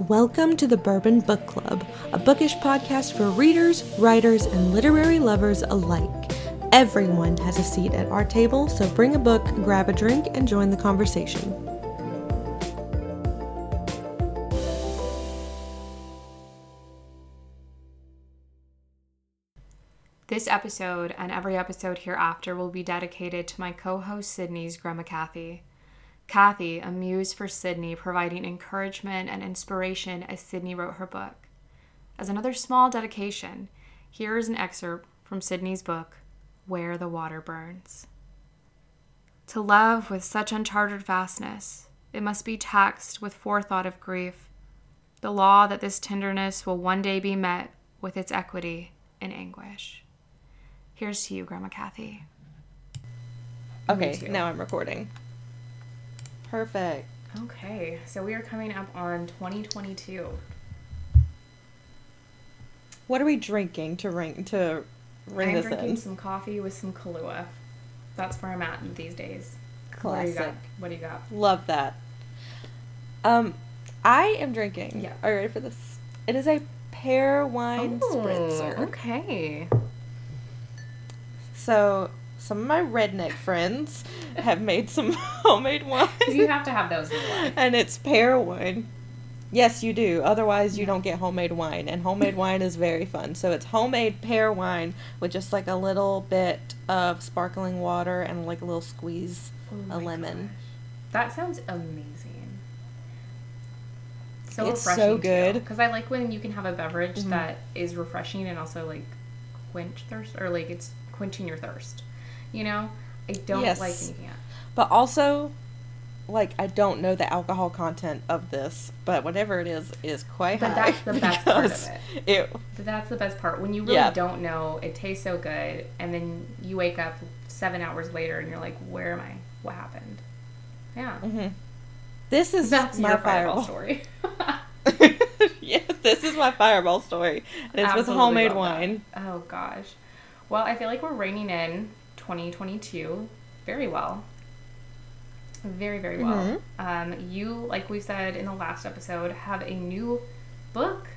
Welcome to the Bourbon Book Club, a bookish podcast for readers, writers, and literary lovers alike. Everyone has a seat at our table, so bring a book, grab a drink, and join the conversation. This episode and every episode hereafter will be dedicated to my co host Sydney's Grandma Kathy. Kathy, a muse for Sydney, providing encouragement and inspiration as Sydney wrote her book. As another small dedication, here is an excerpt from Sydney's book, Where the Water Burns. To love with such uncharted vastness, it must be taxed with forethought of grief, the law that this tenderness will one day be met with its equity in anguish. Here's to you, Grandma Kathy. Okay, now I'm recording. Perfect. Okay, so we are coming up on 2022. What are we drinking to ring to ring I'm this drinking in? some coffee with some Kahlua. That's where I'm at these days. What do you got? Classic. What do you got? Love that. Um, I am drinking. Yeah. Are you ready for this? It is a pear wine spritzer. Oh, okay. So some of my redneck friends have made some homemade wine. You have to have those in and it's pear wine. Yes, you do. Otherwise, you don't get homemade wine, and homemade wine is very fun. So it's homemade pear wine with just like a little bit of sparkling water and like a little squeeze Oh a lemon. That sounds amazing. So It's so good. because I like when you can have a beverage Mhm. that is refreshing and also like quench thirst or like it's quenching your thirst. You know, I don't Yes. like you can't. But also, like I don't know the alcohol content of this, but whatever it is, it is quite But high. that's the best part of it. it. But that's the best part. When you really Yeah. don't know, it tastes so good, and then you wake up seven hours later and you're like, "Where am I? What happened?" Yeah, mhm. This is that's my fireball fireball. story. yeah, this is my fireball story, and it's with homemade love that. wine. Oh gosh. Well, I feel like we're reining in 2022 very well. Very, very well. Mm-hmm. Um, you, like we said in the last episode, have a new book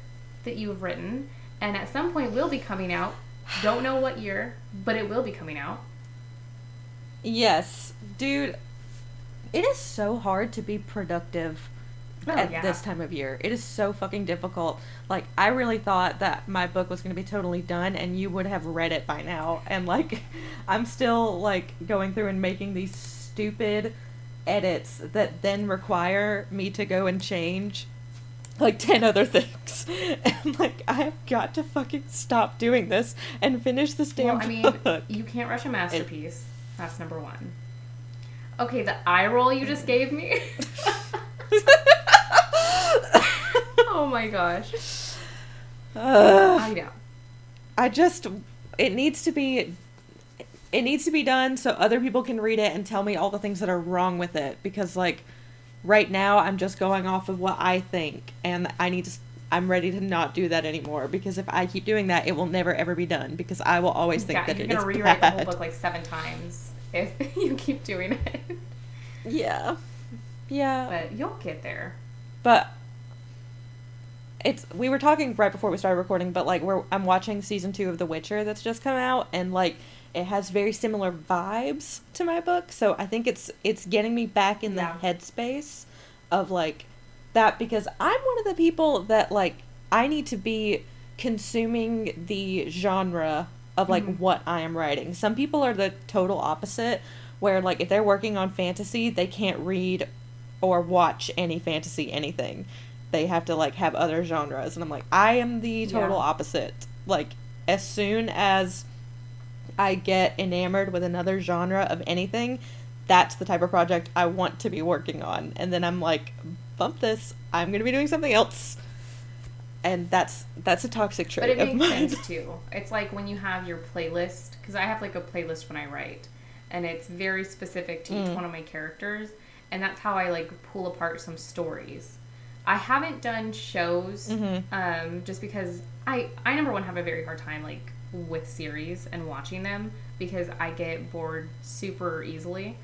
that you have written, and at some point will be coming out. Don't know what year, but it will be coming out. Yes, dude. It is so hard to be productive Oh, at yeah. this time of year. It is so fucking difficult. Like I really thought that my book was going to be totally done and you would have read it by now. And like I'm still like going through and making these stupid edits that then require me to go and change like 10 other things. And like I have got to fucking stop doing this and finish this damn Well, I mean, book. you can't rush a masterpiece. That's number one. Okay, the eye roll you just gave me. oh my gosh. Ugh. I know. I just it needs to be it needs to be done so other people can read it and tell me all the things that are wrong with it because like right now I'm just going off of what I think and I need to I'm ready to not do that anymore because if I keep doing that it will never ever be done because I will always think Yeah, that you're gonna rewrite the whole book like seven times if you keep doing it. Yeah. Yeah. But you'll get there. But it's we were talking right before we started recording, but like we're I'm watching season two of The Witcher that's just come out, and like it has very similar vibes to my book. So I think it's it's getting me back in the headspace of like that because I'm one of the people that like I need to be consuming the genre of like Mhm. what I am writing. Some people are the total opposite where like if they're working on fantasy, they can't read or watch any fantasy anything. They have to like have other genres and I'm like I am the total Yeah. opposite. Like as soon as I get enamored with another genre of anything, that's the type of project I want to be working on. And then I'm like, bump this. I'm going to be doing something else. And that's that's a toxic trait. But it makes sense too. It's like when you have your playlist, because I have like a playlist when I write, and it's very specific to each Mm. one of my characters, and that's how I like pull apart some stories. I haven't done shows, Mhm. um, just because I I number one have a very hard time like with series and watching them because I get bored super easily.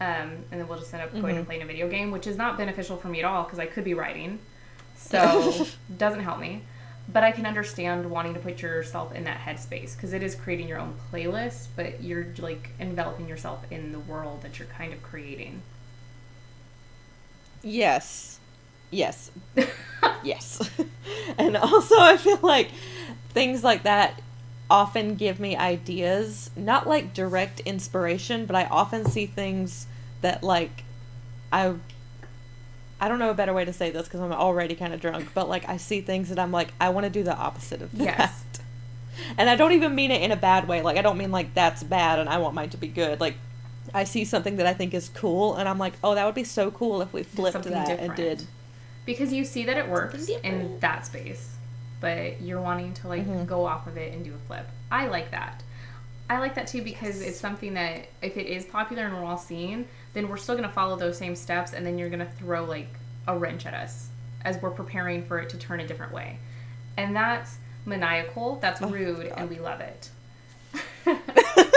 Um, and then we'll just end up going Mhm. and playing a video game, which is not beneficial for me at all because I could be writing. So doesn't help me. But I can understand wanting to put yourself in that headspace because it is creating your own playlist, but you're like enveloping yourself in the world that you're kind of creating. Yes. Yes. yes. and also, I feel like things like that often give me ideas, not like direct inspiration, but I often see things that like I I don't know a better way to say this because I'm already kind of drunk, but like I see things that I'm like I want to do the opposite of that. Yes. And I don't even mean it in a bad way. Like I don't mean like that's bad and I want mine to be good. Like I see something that I think is cool and I'm like, "Oh, that would be so cool if we flipped something that and did." because you see that it works in that space but you're wanting to like Mhm. go off of it and do a flip. I like that. I like that too because it's something that if it is popular and we're all seeing then we're still going to follow those same steps and then you're going to throw like a wrench at us as we're preparing for it to turn a different way. And that's maniacal that's Oh, rude God. and we love it.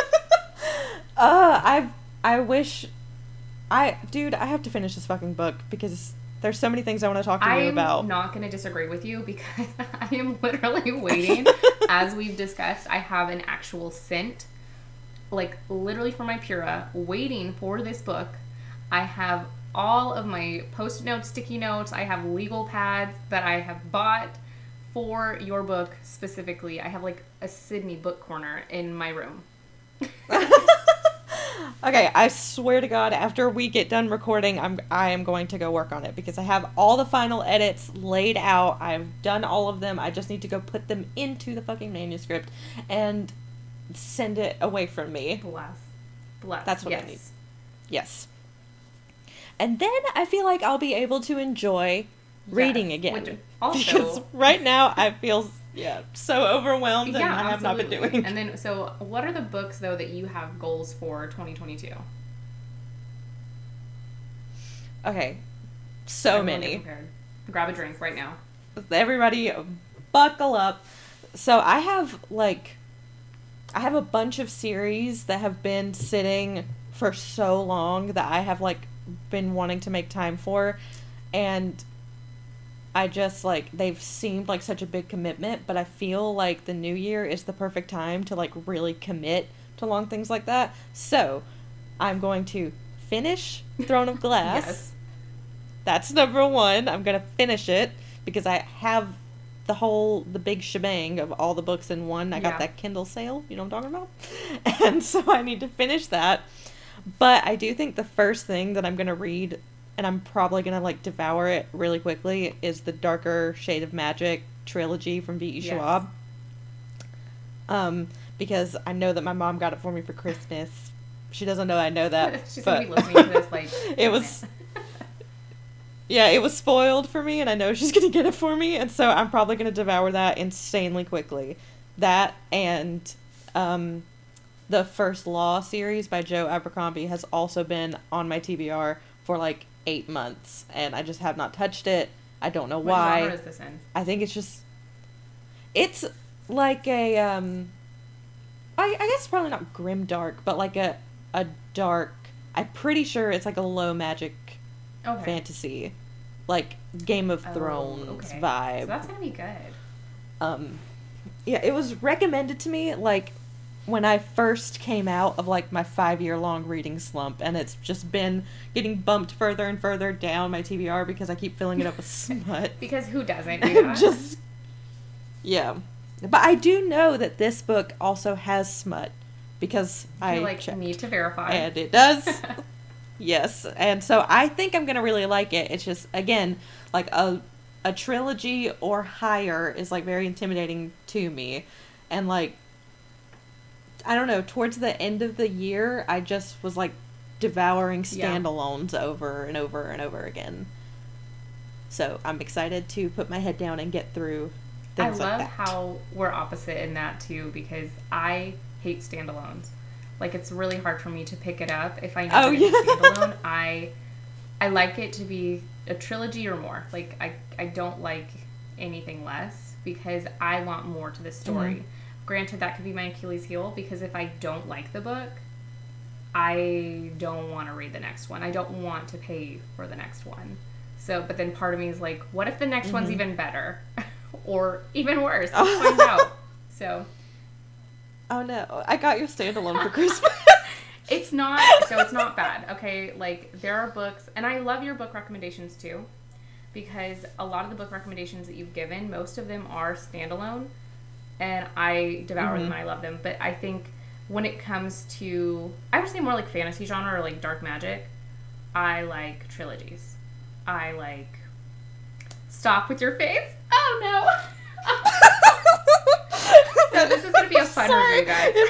Uh, I I wish I dude, I have to finish this fucking book because there's so many things I want to talk to you about. I'm not going to disagree with you because I am literally waiting. As we've discussed, I have an actual scent, like literally for my Pura, waiting for this book. I have all of my post notes, sticky notes. I have legal pads that I have bought for your book specifically. I have like a Sydney book corner in my room. Okay, I swear to God, after we get done recording, I'm I am going to go work on it because I have all the final edits laid out. I've done all of them. I just need to go put them into the fucking manuscript and send it away from me. Bless. Bless. That's what I need. Yes. And then I feel like I'll be able to enjoy reading Yes, again. which also- because right now I feel yeah so overwhelmed and Yeah, I have not been doing. And then, so what are the books though that you have goals for 2022? okay, so Everyone many. Grab a drink right now. Everybody, buckle up. So I have like, I have a bunch of series that have been sitting for so long that I have like been wanting to make time for, and I just like they've seemed like such a big commitment, but I feel like the new year is the perfect time to like really commit to long things like that. So, I'm going to finish Throne of Glass. Yes. That's number 1. I'm going to finish it because I have the whole the big shebang of all the books in one. I Yeah. got that Kindle sale, you know what I'm talking about? And so I need to finish that. But I do think the first thing that I'm going to read and I'm probably going to like devour it really quickly is the Darker Shade of Magic trilogy from V.E. Yes. Schwab. Um because I know that my mom got it for me for Christmas. She doesn't know I know that. She's gonna be listening to this like it was yeah, it was spoiled for me, and I know she's gonna get it for me, and so I'm probably gonna devour that insanely quickly. That and um, the first Law series by Joe Abercrombie has also been on my TBR for like eight months, and I just have not touched it. I don't know why. is this in? I think it's just it's like a um I, I guess probably not grim dark, but like a a dark I'm pretty sure it's like a low magic Okay. fantasy. Like Game of Oh, Thrones okay. vibe. So that's gonna be good. um yeah, it was recommended to me like when I first came out of like my five year long reading slump, and it's just been getting bumped further and further down my TBR because I keep filling it up with smut. Because who doesn't do just yeah but i do know that this book also has smut because I i like checked. need to verify. and it does yes and so i think i'm gonna really like it it's just again like a a trilogy or higher is like very intimidating to me and like i don't know towards the end of the year i just was like devouring Yeah. standalones over and over and over again so i'm excited to put my head down and get through I love like how we're opposite in that too because I hate standalones. Like it's really hard for me to pick it up if I know Oh, that it's a yeah. standalone. I I like it to be a trilogy or more. Like I I don't like anything less because I want more to the story. Mhm. Granted, that could be my Achilles heel because if I don't like the book, I don't want to read the next one. I don't want to pay for the next one. So, but then part of me is like, what if the next one's Mm-hmm. even better, or even worse? Let's find out. So Oh no, I got your standalone for Christmas. it's not. So it's not bad. Okay, like there are books, and I love your book recommendations too, because a lot of the book recommendations that you've given, most of them are standalone, and I devour them mm-hmm. I love them. But I think when it comes to, I would say more like fantasy genre or like dark magic, I like trilogies. I like Stop with Your Face. Oh no. so this is gonna be a fun Sorry. review, guys.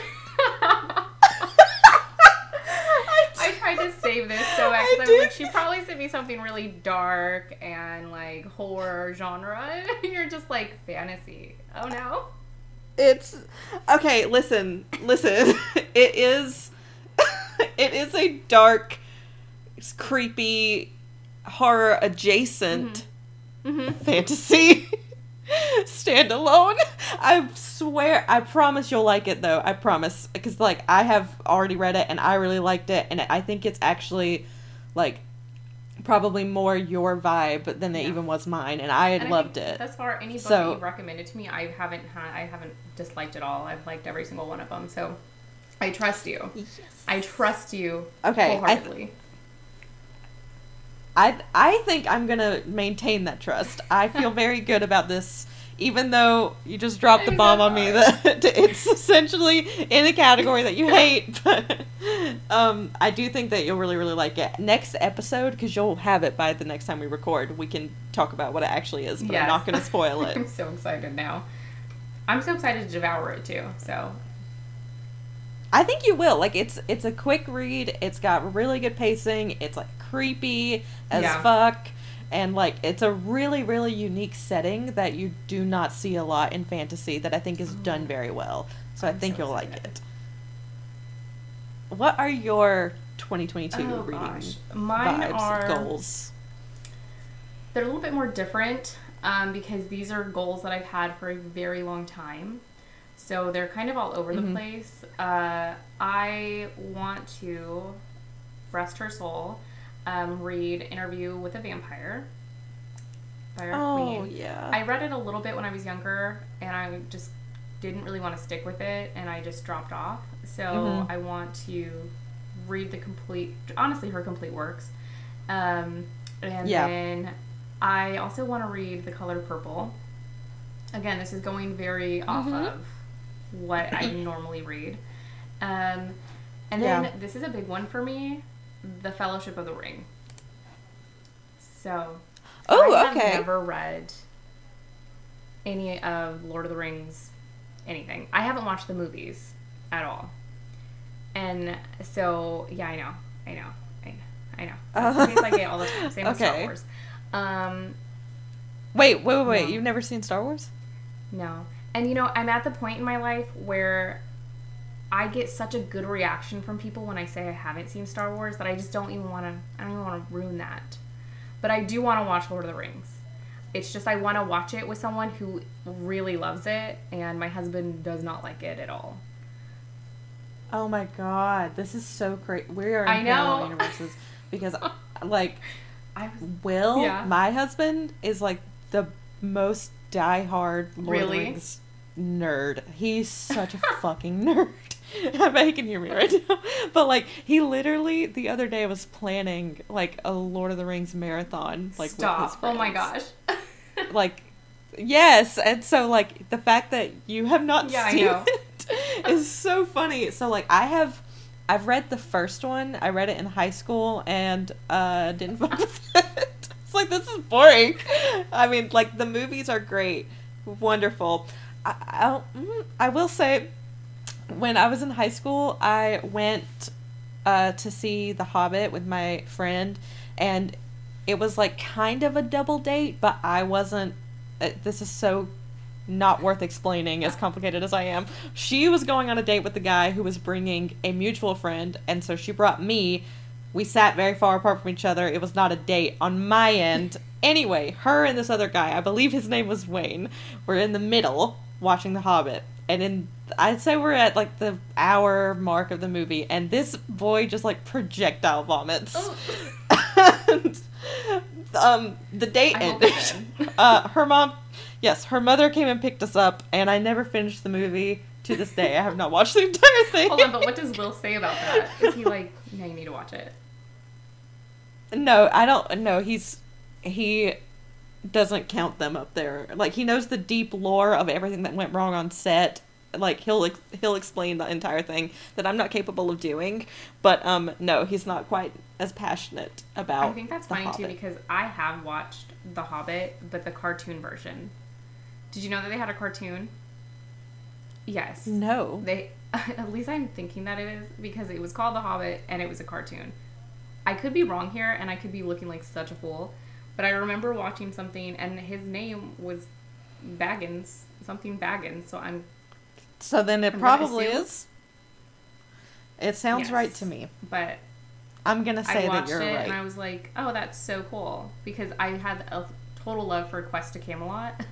I tried to save this so bad because like, she probably sent me something really dark and like horror genre. You're just like fantasy. Oh no. It's okay. Listen, listen. It is. It is a dark, creepy, horror adjacent Mm-hmm. fantasy standalone. I swear, I promise you'll like it though. I promise, because like I have already read it and I really liked it, and I think it's actually like probably more your vibe than it Yeah. even was mine, and I And loved think it. Thus far, any book So- that you've recommended to me, I haven't had, I haven't disliked at all. I've liked every single one of them. So I trust you. Yes. I trust you Okay, I- wholeheartedly. I I think I'm gonna maintain that trust. I feel very good about this, even though you just dropped the bomb on me that it's essentially in a category that you hate. But um, I do think that you'll really really like it. Next episode, because you'll have it by the next time we record, we can talk about what it actually is. But I'm not gonna spoil it. I'm so excited now. I'm so excited to devour it too. So I think you will. Like it's it's a quick read. It's got really good pacing. It's like creepy as Yeah. fuck. And like it's a really really unique setting that you do not see a lot in fantasy that I think is done very well. So I I'm think so you'll like it. What are your 2022 Oh, reading gosh. Mine vibes are- goals? they're a little bit more different um, because these are goals that I've had for a very long time. So they're kind of all over the Mhm. place. Uh, I want to, rest her soul, um, read Interview with a Vampire by our Oh queen. yeah. I read it a little bit when I was younger, and I just didn't really want to stick with it, and I just dropped off. So Mhm. I want to read the complete, honestly, her complete works. Um, and Yeah. then I also want to read The Color Purple. Again, this is going very off Mhm. of what I normally read. Um, and then Yeah. this is a big one for me The Fellowship of the Ring. So, Oh, I have okay. never read any of Lord of the Rings anything. I haven't watched the movies at all. And so, yeah, I know. I know. I know. I know. That's the case I get all the time. Same with Star Wars. Um, Wait, wait, wait, wait. No. You've never seen Star Wars? no. And you know, I'm at the point in my life where I get such a good reaction from people when I say I haven't seen Star Wars that I just don't even want to I don't even want to ruin that. But I do want to watch Lord of the Rings. It's just I want to watch it with someone who really loves it and my husband does not like it at all. Oh my god, this is so great. We are in I know. parallel universes because, like, I was Will, Yeah. my husband, is like the most diehard Lord of the Rings nerd. He's such a fucking nerd. I bet he can hear me right now. But like, he literally the other day was planning like a Lord of the Rings marathon. Like, stop. Oh my gosh. Like, yes, and so like the fact that you have not Yeah, seen it is so funny. So like, I have. I've read the first one. I read it in high school and uh, didn't fuck with it. It's like this is boring. I mean, like the movies are great, wonderful. I, I, mm, I will say, when I was in high school, I went uh, to see The Hobbit with my friend, and it was like kind of a double date, but I wasn't. Uh, this is so not worth explaining as complicated as I am. She was going on a date with the guy who was bringing a mutual friend, and so she brought me. We sat very far apart from each other. It was not a date on my end. Anyway, her and this other guy, I believe his name was Wayne, were in the middle watching The Hobbit. And in I'd say we're at like the hour mark of the movie, and this boy just like projectile vomits. Oh. and um, the date I ended. uh, her mom, yes, her mother came and picked us up, and I never finished the movie. To this day, I have not watched the entire thing. Hold on, but what does Will say about that? Is he like, no, you need to watch it? No, I don't. No, he's he doesn't count them up there. Like he knows the deep lore of everything that went wrong on set. Like he'll he'll explain the entire thing that I'm not capable of doing. But um, no, he's not quite as passionate about. I think that's funny too because I have watched The Hobbit, but the cartoon version. Did you know that they had a cartoon? Yes. No. They at least I'm thinking that it is because it was called The Hobbit and it was a cartoon. I could be wrong here and I could be looking like such a fool, but I remember watching something and his name was Baggins, something Baggins. So I'm So then it I'm probably is. It sounds right to me. but I'm gonna say I that watched you're it right. and I was like, oh, that's so cool because I had a total love for Quest to Camelot.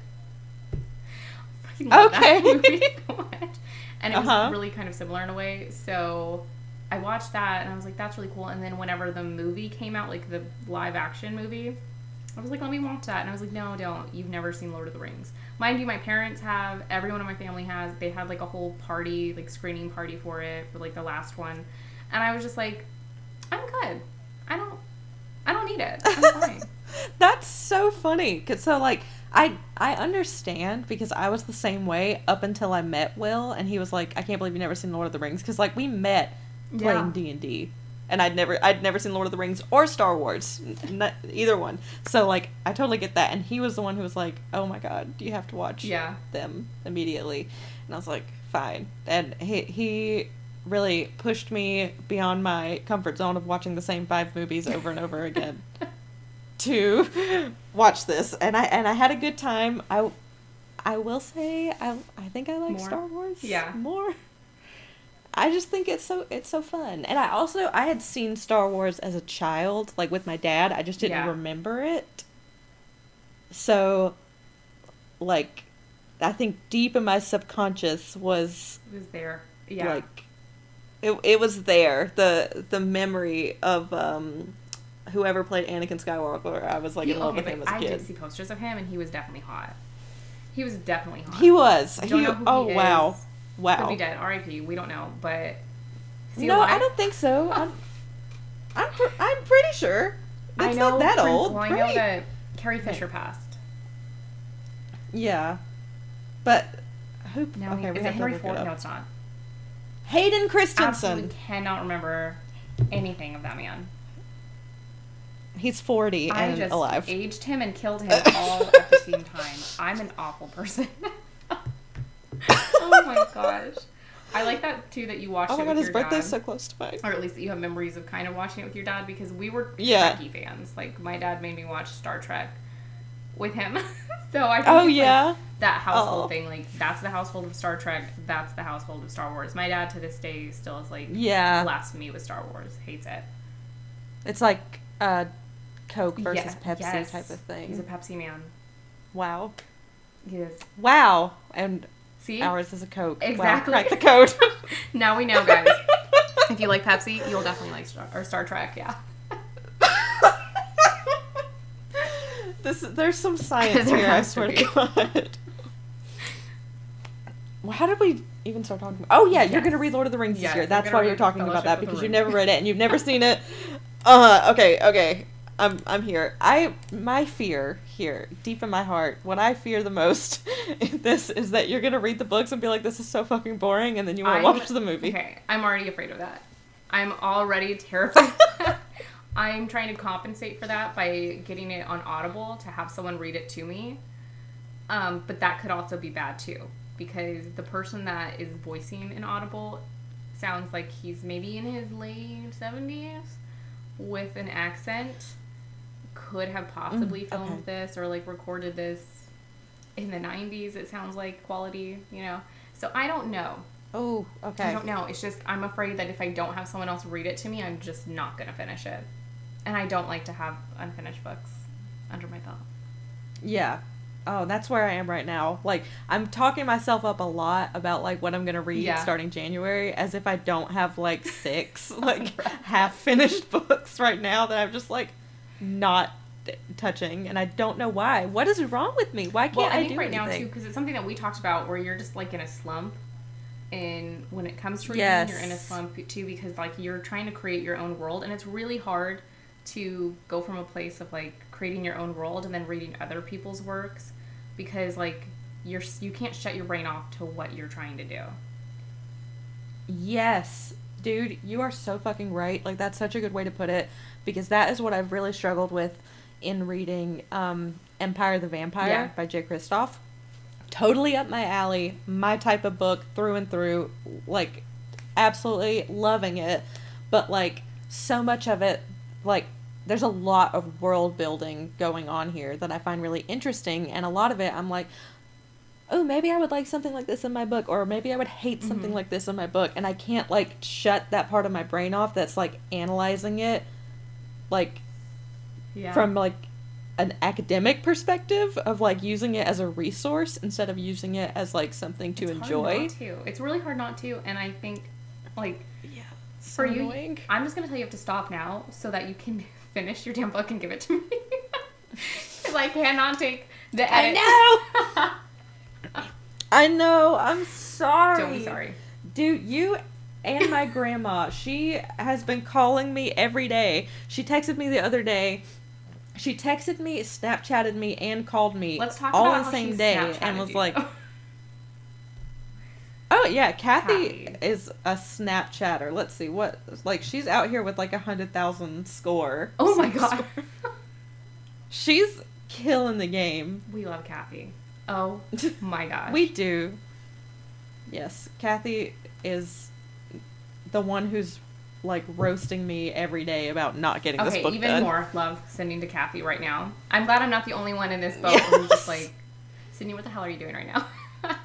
Okay. so. And it was Uh-huh. really kind of similar in a way. So I watched that and I was like, that's really cool. And then whenever the movie came out, like the live action movie, I was like, let me watch that. And I was like, no, don't. You've never seen Lord of the Rings. Mind you, my parents have, everyone in my family has. They had like a whole party, like screening party for it, for like the last one. And I was just like, I'm good. I don't, I don't need it. I'm fine. That's so funny. Cause so like I I understand because I was the same way up until I met Will and he was like, I can't believe you never seen Lord of the Rings because like we met playing D and D. And I'd never, I'd never seen Lord of the Rings or Star Wars, not, either one. So like, I totally get that. And he was the one who was like, "Oh my god, you have to watch Yeah. them immediately." And I was like, "Fine." And he he really pushed me beyond my comfort zone of watching the same five movies over and over again to watch this. And I and I had a good time. I I will say I I think I like More? Star Wars Yeah. more. I just think it's so it's so fun. And I also I had seen Star Wars as a child, like with my dad. I just didn't Yeah. remember it. So like I think deep in my subconscious was It was there. Yeah. like it, it was there. The the memory of um whoever played Anakin Skywalker. I was like He- in love okay, with him as a I kid. I did see posters of him, and he was definitely hot. He was definitely hot. He was. Don't He, know who oh he is. Wow. Could be dead. R.I.P. We don't know, but No, alive? I don't think so. I'm I'm, pr- I'm pretty sure. I It's know not that Prince- old. Well, I know right? that Carrie Fisher passed. Yeah. But who No, okay, we is have it Henry look it Ford? No, it's not. Hayden Christensen. Absolutely cannot remember anything of that man. He's 40 I and just alive. aged him and killed him all at the same time. I'm an awful person. oh my gosh. I like that too that you watched Oh my god, his birthday's dad. so close to mine. or at least that you have memories of kind of watching it with your dad because we were Yeah. Trekkie fans. Like my dad made me watch Star Trek with him. so I think Oh it's, like, yeah. that household Oh. thing, like that's the household of Star Trek, that's the household of Star Wars. My dad to this day still is like Yeah. blasphemy with Star Wars, hates it. It's like uh Coke versus Yeah, Pepsi yes. type of thing. He's a Pepsi man. wow. He is. Wow. And See? ours is a Coke. Wow, Exactly. crack the code. now we know, guys. if you like Pepsi, you'll definitely like Star or Star Trek, yeah. this there's some science There here, I has to swear to God. Well, how did we even start talking about? Oh yeah, you're gonna read Lord of the Rings Yes, this year. That's why you're talking about that because you've never read it and you've never seen it. Uh, okay, okay. I'm I'm here. I my fear here, deep in my heart, what I fear the most in this is that you're gonna read the books and be like, "This is so fucking boring," and then you won't watch the movie. Okay, I'm already afraid of that. I'm already terrified. I'm trying to compensate for that by getting it on Audible to have someone read it to me. Um, but that could also be bad too because the person that is voicing in Audible sounds like he's maybe in his late 70s with an accent. Could have possibly Mm, filmed okay. this or like recorded this in the 90s. It sounds like quality, you know. So I don't know. Oh, okay. I don't know. It's just I'm afraid that if I don't have someone else read it to me, I'm just not gonna finish it. And I don't like to have unfinished books under my belt. Yeah. Oh, that's where I am right now. Like, I'm talking myself up a lot about like what I'm gonna read Yeah. starting January, as if I don't have like six like half finished books right now that I'm just like not touching, and I don't know why. What is wrong with me? Why can't well, I, I, think do right now too, because it's something that we talked about, where you're just like in a slump, and when it comes to reading, Yes. you're in a slump too, because like you're trying to create your own world, and it's really hard to go from a place of like creating your own world and then reading other people's works, because like you're you can't shut your brain off to what you're trying to do. Yes, dude, you are so fucking right. Like that's such a good way to put it because that is what I've really struggled with in reading um, Empire the Vampire Yeah. by Jay Kristoff. Totally up my alley, my type of book through and through. Like absolutely loving it, but like so much of it like there's a lot of world building going on here that I find really interesting and a lot of it I'm like oh, maybe I would like something like this in my book, or maybe I would hate something Mhm. like this in my book, and I can't like shut that part of my brain off that's like analyzing it, like Yeah. from like an academic perspective of like using it as a resource instead of using it as like something to It's hard enjoy. not to. It's really hard not to, and I think like Yeah, so for you. I'm just gonna tell you you have to stop now so that you can finish your damn book and give it to me. Because I cannot take the I edit. know. I know. I'm sorry. Don't be sorry. Dude, you and my grandma, she has been calling me every day. She texted me the other day. She texted me, Snapchatted me, and called me Let's talk all about the same day and was you. like, "Oh yeah, Kathy, Kathy. is a Snapchatter. Let's see what like she's out here with like a hundred thousand score. "Oh my god, she's killing the game. we love Kathy." Oh my god, We do. Yes, Kathy is the one who's like roasting me every day about not getting this book. okay. Even done. more love sending to Kathy right now. I'm glad I'm not the only one in this boat who's just like, Sydney, what the hell are you doing right now?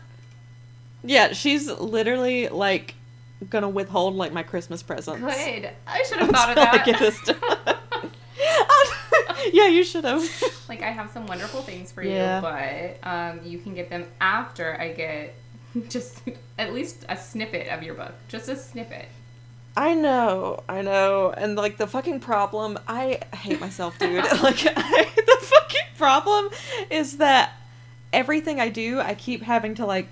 Yeah, she's literally like gonna withhold like my Christmas presents. Good. I should have thought of that. I get this done. yeah, you should have. like I have some wonderful things for Yeah. you, but um, you can get them after I get just at least a snippet of your book, just a snippet. I know, I know, and like the fucking problem, I hate myself, dude. like I, the fucking problem is that everything I do, I keep having to like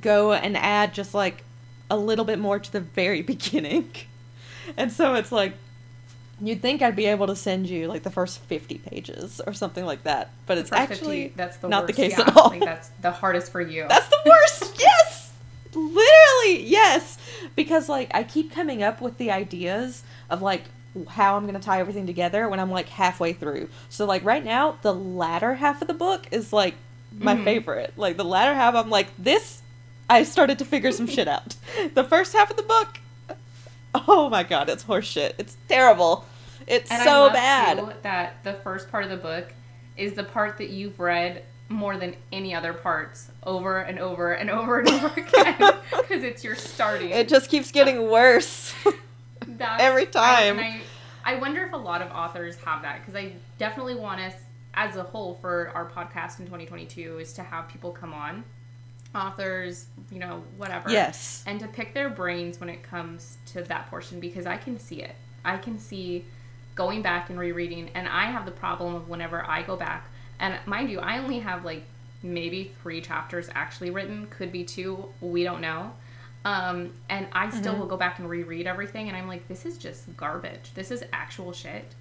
go and add just like a little bit more to the very beginning, and so it's like you'd think I'd be able to send you like the first fifty pages or something like that, but it's actually 50, that's the not the case yeah. at all. Like that's the hardest for you. That's the worst. yes. Literally, yes. Because like I keep coming up with the ideas of like how I'm going to tie everything together when I'm like halfway through. So like right now, the latter half of the book is like my Mhm. favorite. Like the latter half I'm like this I started to figure some shit out. The first half of the book Oh my god, it's horseshit. It's terrible. It's and I so bad. that the first part of the book is the part that you've read more than any other parts over and over and over and over again because it's your starting. It just keeps getting worse. Every time. I, I wonder if a lot of authors have that because I definitely want us, as a whole, for our podcast in 2022, is to have people come on, authors, you know, whatever. yes. And to pick their brains when it comes to that portion because I can see it. I can see going back and rereading, and I have the problem of whenever I go back, and mind you, I only have like maybe three chapters actually written, could be two, we don't know. Um, and I still Mhm. will go back and reread everything, and I'm like, this is just garbage. This is actual shit.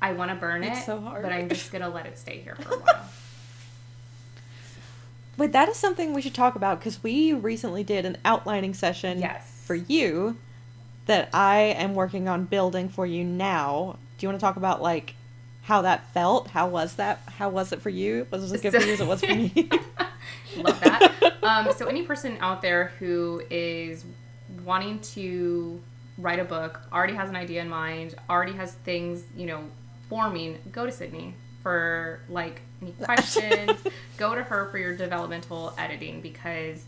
I want to burn It's it, so hard. but I'm just gonna let it stay here for a while. But that is something we should talk about because we recently did an outlining session Yes. for you that I am working on building for you now. Do you want to talk about like how that felt? How was that? How was it for you? Was it as good for you as it was for me? Love that. Um, so, any person out there who is wanting to write a book, already has an idea in mind, already has things, you know, forming, go to Sydney for like any questions. go to her for your developmental editing because,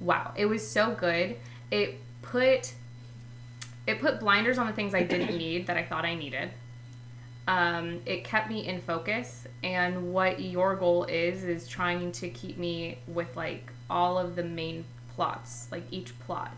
wow, it was so good. It put it put blinders on the things I didn't need that I thought I needed. Um, it kept me in focus, and what your goal is is trying to keep me with like all of the main plots, like each plot,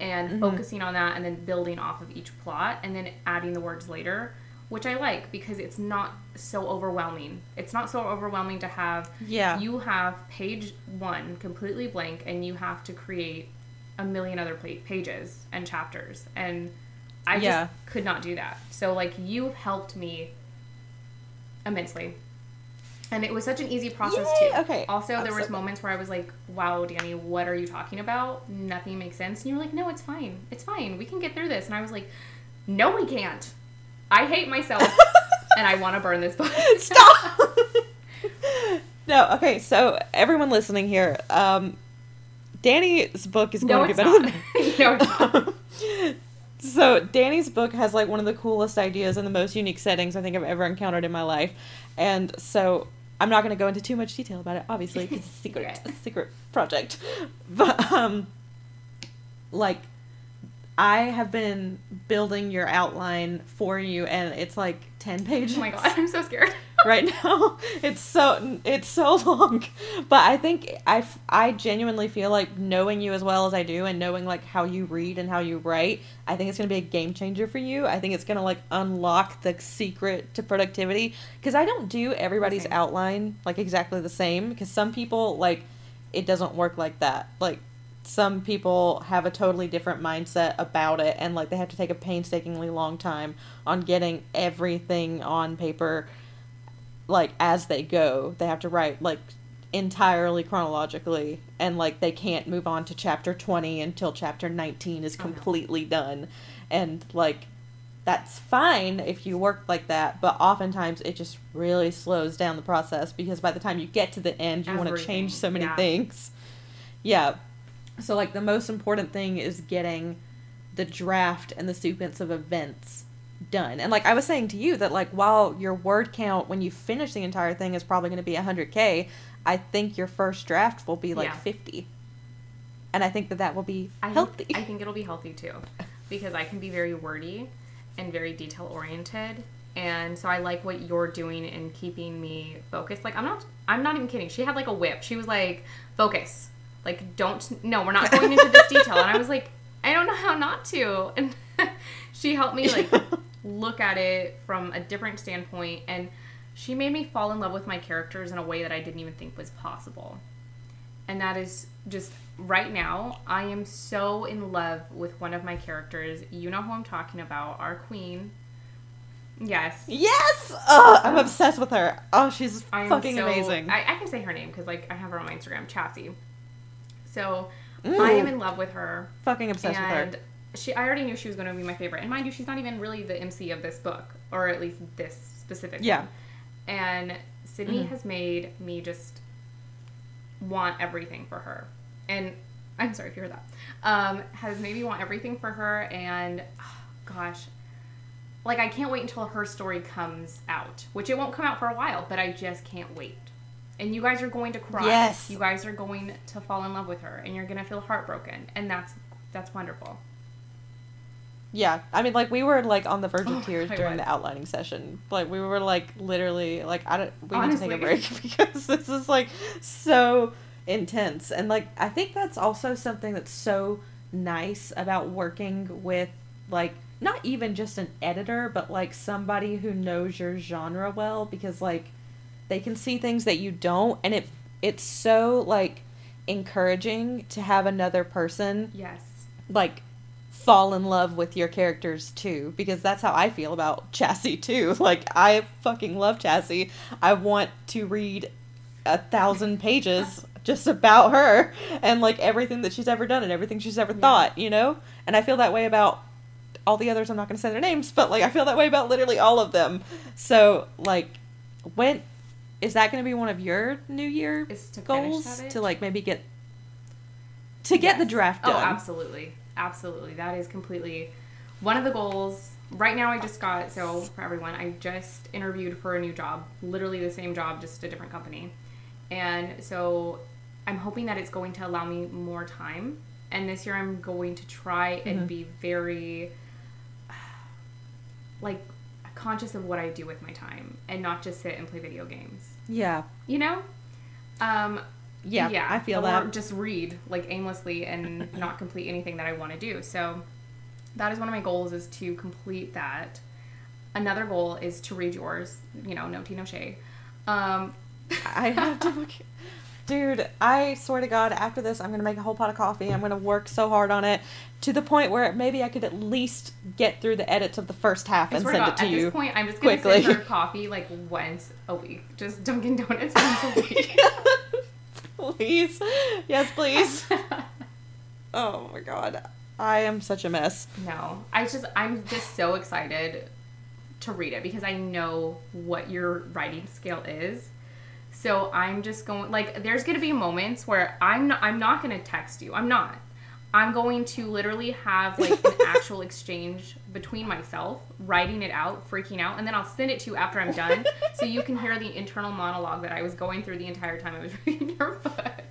and Mhm. focusing on that, and then building off of each plot, and then adding the words later. which I like because it's not so overwhelming. It's not so overwhelming to have Yeah. you have page 1 completely blank and you have to create a million other pages and chapters and I Yeah. just could not do that. So like you've helped me immensely. And it was such an easy process Yay! too. Okay. Also, there was moments where I was like, "Wow, Danny, what are you talking about? Nothing makes sense." And you were like, "No, it's fine. It's fine. We can get through this." And I was like, "No, we can't. I hate myself, and I want to burn this book." Stop. no, okay. So everyone listening here, um, Danny's book is going it's to be better not. than no, not. So Danny's book has like one of the coolest ideas and the most unique settings I think I've ever encountered in my life, and so I'm not going to go into too much detail about it, obviously, because it's a secret, a secret project. But um, like, I have been building your outline for you, and it's like ten pages Oh my god, I'm so scared. Right now. It's so it's so long, but I think I I genuinely feel like knowing you as well as I do, and knowing like how you read and how you write, I think it's gonna be a game changer for you. I think it's gonna like unlock the secret to productivity because I don't do everybody's Same. outline like exactly the same because some people like it doesn't work like that. Like some people have a totally different mindset about it and like they have to take a painstakingly long time on getting everything on paper like as they go they have to write like entirely chronologically and like they can't move on to chapter 20 until chapter 19 is Oh, no. completely done and like that's fine if you work like that but oftentimes it just really slows down the process because by the time you get to the end you want to change so many yeah. things yeah so like the most important thing is getting the draft and the sequence of events done. And like I was saying to you that like while your word count when you finish the entire thing is probably going to be 100k, I think your first draft will be like Yeah. 50. And I think that that will be I healthy. Think, I think it'll be healthy too, because I can be very wordy and very detail oriented, and so I like what you're doing in keeping me focused. Like I'm not, I'm not even kidding. She had like a whip. She was like, "Focus, like don't. No, we're not going into this detail." And I was like, "I don't know how not to." And she helped me like look at it from a different standpoint, and she made me fall in love with my characters in a way that I didn't even think was possible and that is just right now i am so in love with one of my characters you know who i'm talking about our queen yes yes! Oh, I'm um, obsessed with her. Oh, she's fucking so- amazing. I, I can say her name because like i have her on my instagram chassis so i am in love with her fucking obsessed with her. She i already knew she was going to be my favorite and mind you she's not even really the mc of this book or at least this specific Yeah. one. and sydney Mhm. has made me just want everything for her and i'm sorry if you heard that um, has made me want everything for her and oh, gosh like i can't wait until her story comes out which it won't come out for a while but i just can't wait and you guys are going to cry Yes. you guys are going to fall in love with her and you're going to feel heartbroken and that's that's wonderful Yeah, I mean, like we were like on the verge Oh, of tears I during the outlining session. Like we were like literally like I don't. We need to take a break because this is like so intense, and like I think that's also something that's so nice about working with like not even just an editor, but like somebody who knows your genre well because like they can see things that you don't, and it it's so like encouraging to have another person yes like fall in love with your characters too because that's how I feel about Chassis too. Like I fucking love Chassis. I want to read a thousand pages just about her and like everything that she's ever done and everything she's ever Yeah. thought, you know? And I feel that way about all the others I'm not going to say their names, but like I feel that way about literally all of them. So like when is that going to be one of your new year to goals to like maybe get to get the Yes. draft Oh, done? absolutely. Absolutely. That is completely one of the goals. Right now, I just got, so for everyone, I just interviewed for a new job, literally the same job, just a different company. And so I'm hoping that it's going to allow me more time. And this year, I'm going to try Mm-hmm. and be very, like, conscious of what I do with my time and not just sit and play video games. Yeah. You know? Um, Yeah, yeah, I feel or that. just read like aimlessly and not complete anything that I want to do. So that is one of my goals is to complete that. another goal is to read yours. You know, no tea, no shade. Um, I have to look. Dude, I swear to God, after this, I'm gonna make a whole pot of coffee. I'm gonna work so hard on it to the point where maybe I could at least get through the edits of the first half and send to it God, to at you. this point, I'm just gonna quickly. send her coffee like once a week. Just Dunkin' Donuts once a week. Please, yes, please. oh my God, I am such a mess. No, I just I'm just so excited to read it because I know what your writing scale is. So I'm just going like there's going to be moments where I'm not I'm not going to text you. I'm not. I'm going to literally have like an actual exchange between myself, writing it out, freaking out, and then I'll send it to you after I'm done so you can hear the internal monologue that I was going through the entire time I was reading your book.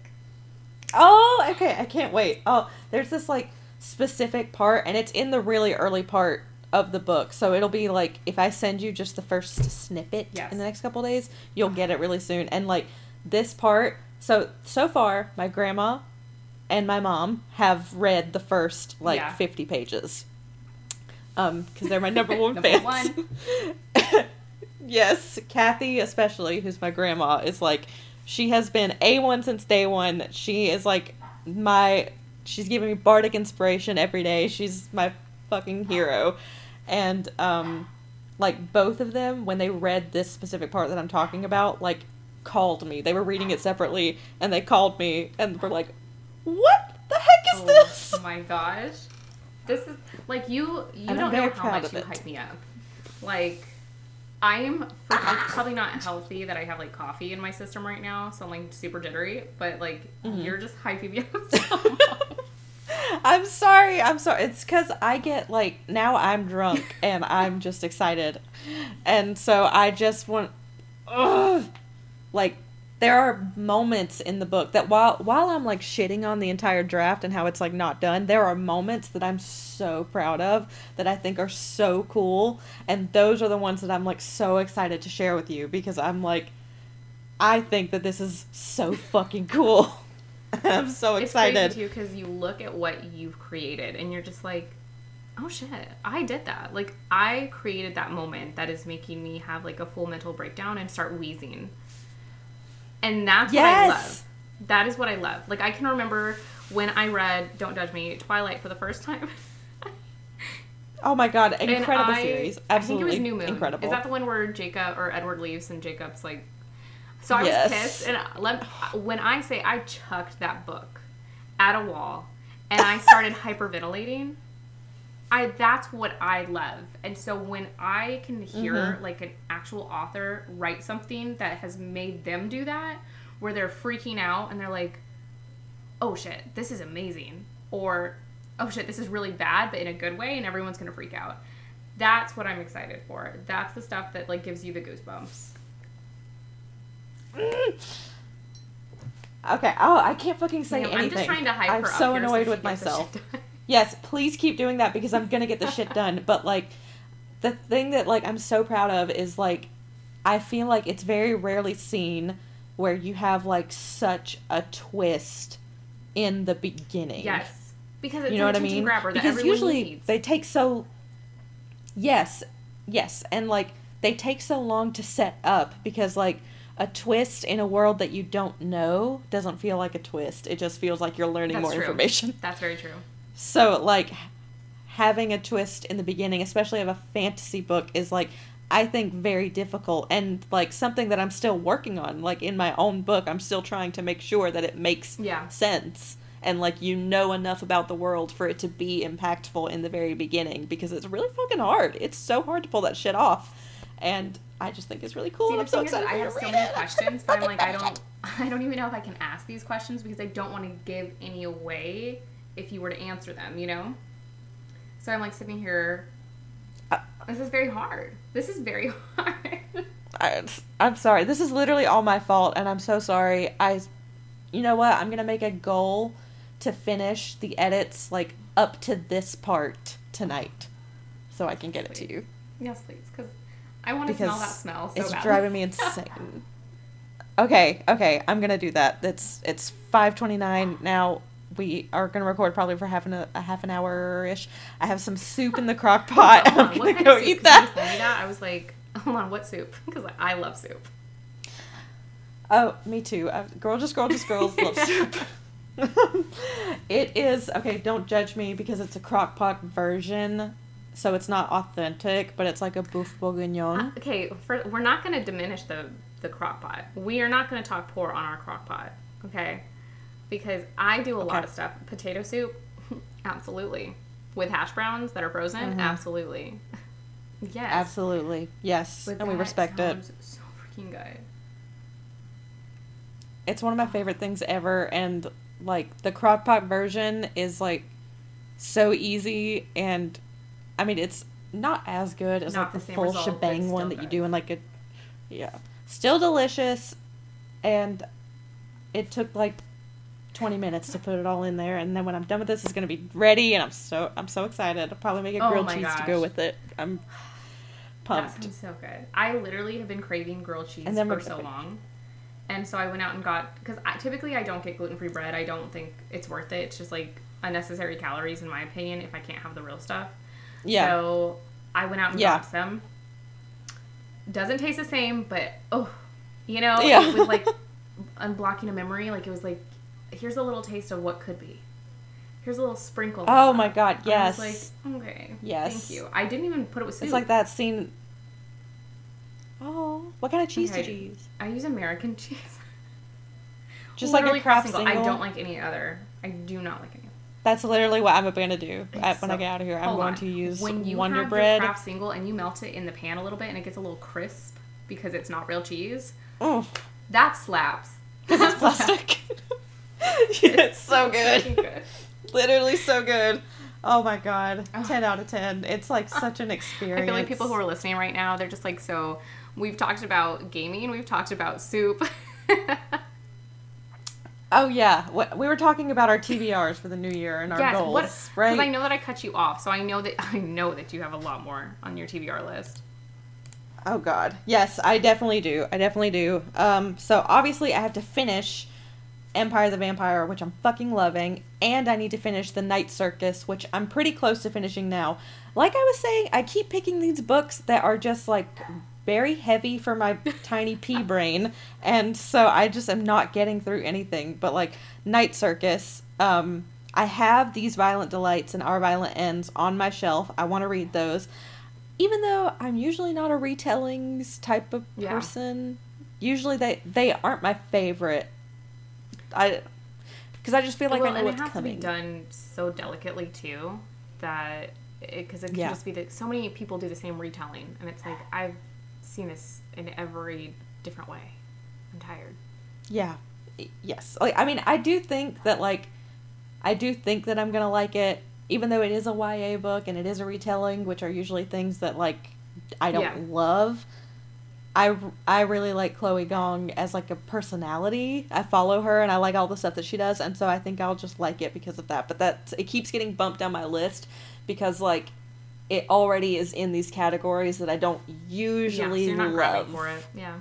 Oh, okay. I can't wait. Oh, there's this like specific part, and it's in the really early part of the book. So it'll be like if I send you just the first snippet Yes. in the next couple days, you'll get it uh-huh. really soon. And like this part, so so far, my grandma and my mom have read the first like Yeah. 50 pages. Um, because they're my number one Number fans. one. yes, Kathy especially, who's my grandma, is like she has been A one since day one. She is like my she's giving me bardic inspiration every day. She's my fucking hero. And um like both of them when they read this specific part that I'm talking about, like called me. They were reading it separately and they called me and were like, "What the heck is Oh this?" Oh my gosh. This is like you you And don't know how much you hype me up. Like I am probably not healthy that I have like coffee in my system right now, so I'm like super jittery, but like Mm-hmm. you're just hyping me up. I'm sorry. I'm sorry. It's because I get like now I'm drunk and I'm just excited, and so I just want, ugh, like there are moments in the book that while while I'm like shitting on the entire draft and how it's like not done, there are moments that I'm so proud of that I think are so cool, and those are the ones that I'm like so excited to share with you because I'm like, I think that this is so fucking cool. I'm so excited. It's crazy too because you look at what you've created and you're just like, oh shit, I did that. Like I created that moment that is making me have like a full mental breakdown and start wheezing. And that's what I love. That is what I love. Like I can remember when I read Don't Judge Me Twilight for the first time. Oh my god, incredible I- series. I Absolutely think it was New Moon. incredible. Is that the one where Jacob or Edward leaves and Jacob's like? So I Yes. was pissed, and let, when I say I chucked that book at a wall, and I started hyperventilating. I that's what I love, and so when I can hear Mm-hmm. like an actual author write something that has made them do that, where they're freaking out and they're like, "Oh shit, this is amazing," or "Oh shit, this is really bad, but in a good way, and everyone's gonna freak out." That's what I'm excited for. That's the stuff that like gives you the goosebumps. okay. Oh, I can't fucking say You know, anything. I'm just trying to hype I'm her up so annoyed with myself. Yes, please keep doing that because I'm gonna get the shit done. But like, the thing that like I'm so proud of is like, I feel like it's very rarely seen where you have like such a twist in the beginning. yes, because it's you know what I mean? because usually needs. they take so. Yes, yes, and like they take so long to set up because like a twist in a world that you don't know doesn't feel like a twist. It just feels like you're learning That's more true. information. That's very true. So like having a twist in the beginning, especially of a fantasy book, is like I think very difficult and like something that I'm still working on. Like in my own book, I'm still trying to make sure that it makes Yeah. sense and like you know enough about the world for it to be impactful in the very beginning because it's really fucking hard. It's so hard to pull that shit off. And I just think it's really cool. See, and I'm so excited I have so many it. questions, but I'm like, I don't, I don't even know if I can ask these questions because I don't want to give any away if you were to answer them, you know. So I'm like sitting here. Uh, This is very hard. This is very hard. I, I'm sorry. This is literally all my fault, and I'm so sorry. I, you know what? I'm gonna make a goal to finish the edits like up to this part tonight, so I can get it to you yes, please, because I want to smell that smell so it's badly. driving me insane. okay, okay, I'm gonna do that. It's it's 5:29 now. We are gonna record probably for half an a half an hour ish. I have some soup in the crock pot. On, I'm gonna go of soup? eat 'Cause when you that. that, I was like, hold on, what soup? Because I love soup. Oh, me too. Uh, girl, just girl, just girls love soup. it is okay. Don't judge me because it's a crock pot version, so it's not authentic, but it's like a boeuf bourguignon. Okay, for, we're not going to diminish the the crock pot. We are not going to talk poor on our crock pot, okay? Because I do a lot of stuff. Potato soup, absolutely. With hash browns that are frozen, Mhm. absolutely. Yes. Absolutely, yes, But and we respect it. So freaking good. It's one of my favorite things ever, and like the crock pot version is like so easy, and I mean it's not as good as Not like the, the full result, shebang one that you do in like a yeah, still delicious, and it took like. 20 minutes to put it all in there and then when I'm done with this it's going to be ready and I'm so I'm so excited. I'll probably make a Oh grilled my cheese to go with it. I'm That pumped. sounds so good. I literally have been craving grilled cheese And then for so long. And so I went out and got because I, typically I don't get gluten free bread. I don't think it's worth it. It's just like unnecessary calories in my opinion if I can't have the real stuff. Yeah. So I went out and Yeah. got some. Doesn't taste the same, but oh, you know, Yeah. it was like unblocking a memory. Like it was like, here's a little taste of what could be. Here's a little sprinkle. Oh my God, I yes. was like, okay, Yes. thank you. I didn't even put it with soup. It's like that scene. Oh, what kind of cheese Okay. did you use? I use American cheese. Just like Literally a Kraft single. single. I don't like any other. I do not like any. other. That's literally what I'm going to do at, when I get out of here. I'm going on. to use when you Wonder have Bread. your Kraft single and you melt it in the pan a little bit and it gets a little crisp because it's not real cheese. Oh, That slaps. because it's plastic. it's so good. good. Literally so good. Oh my god. Ugh. 10 out of 10. It's like such an experience. I feel like people who are listening right now, they're just like, so we've talked about gaming, we've talked about soup. Oh yeah. What, we were talking about our TBRs for the new year and our yes, goals, what? right? Because I know that I cut you off, so I know that I know that you have a lot more on your TBR list. Oh God, yes, I definitely do. I definitely do. Um, so obviously I have to finish Empire of the Vampire, which I'm fucking loving, and I need to finish The Night Circus, which I'm pretty close to finishing now. Like I was saying, I keep picking these books that are just like very heavy for my tiny pea brain, and so I just am not getting through anything. But like Night Circus, um, I have these Violent Delights and Our Violent Ends on my shelf. I want to read those even though I'm usually not a retellings type of Yeah. person, usually they they aren't my favorite. I because I just feel like well, I know and what's it has coming. to be done so delicately too that because it, can Yeah. just be that so many people do the same retelling, and it's like I've seen this in every different way. I'm tired. Yeah, yes. Like I mean, I do think that like I do think that I'm gonna like it, even though it is a YA book and it is a retelling, which are usually things that like I don't Yeah. love. I, I really like Chloe Gong as like a personality. I follow her and I like all the stuff that she does, and so I think I'll just like it because of that. But that it keeps getting bumped down my list because like it already is in these categories that I don't usually yeah, so you're not love. grabbing for it. Yeah.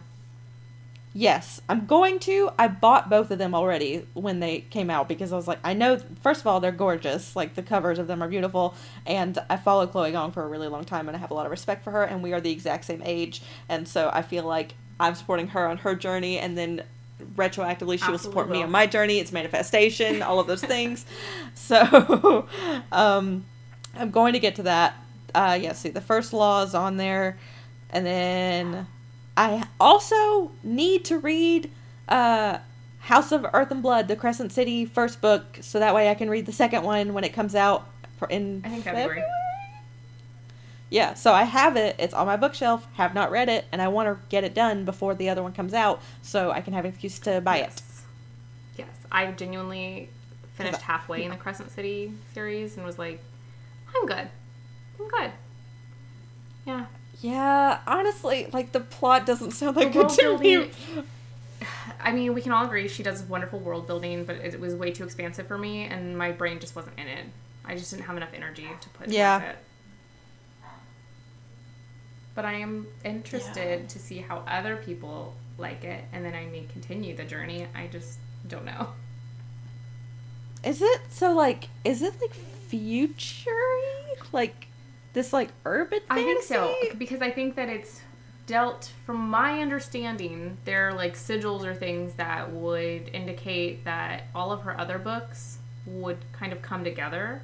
Yes, I'm going to. I bought both of them already when they came out because I was like, I know, first of all, they're gorgeous. Like, the covers of them are beautiful. And I followed Chloe Gong for a really long time and I have a lot of respect for her. And we are the exact same age. And so I feel like I'm supporting her on her journey. And then retroactively, she will support Absolutely me on my journey. It's manifestation, all of those things. So, um, I'm going to get to that. Uh, yeah, see, the first law is on there. And then I also need to read uh, House of Earth and Blood, the Crescent City first book, so that way I can read the second one when it comes out in I think February. Yeah, so I have it. It's on my bookshelf. Have not read it, and I want to get it done before the other one comes out, so I can have an excuse to buy it. yes. Yes, I genuinely finished I- halfway in the Crescent City series and was like, I'm good. I'm good. Yeah. Yeah, honestly, like the plot doesn't sound The good to me. I mean, we can all agree she does wonderful world building, but it was way too expansive for me, and my brain just wasn't in it. I just didn't have enough energy to put Yeah. towards it. But I am interested to see how other people like it, and then I may continue the journey. I just don't know. Is it so like? Is it like futury? Like this like urban? Thing? I think so because I think that it's dealt from my understanding there are like sigils or things that would indicate that all of her other books would kind of come together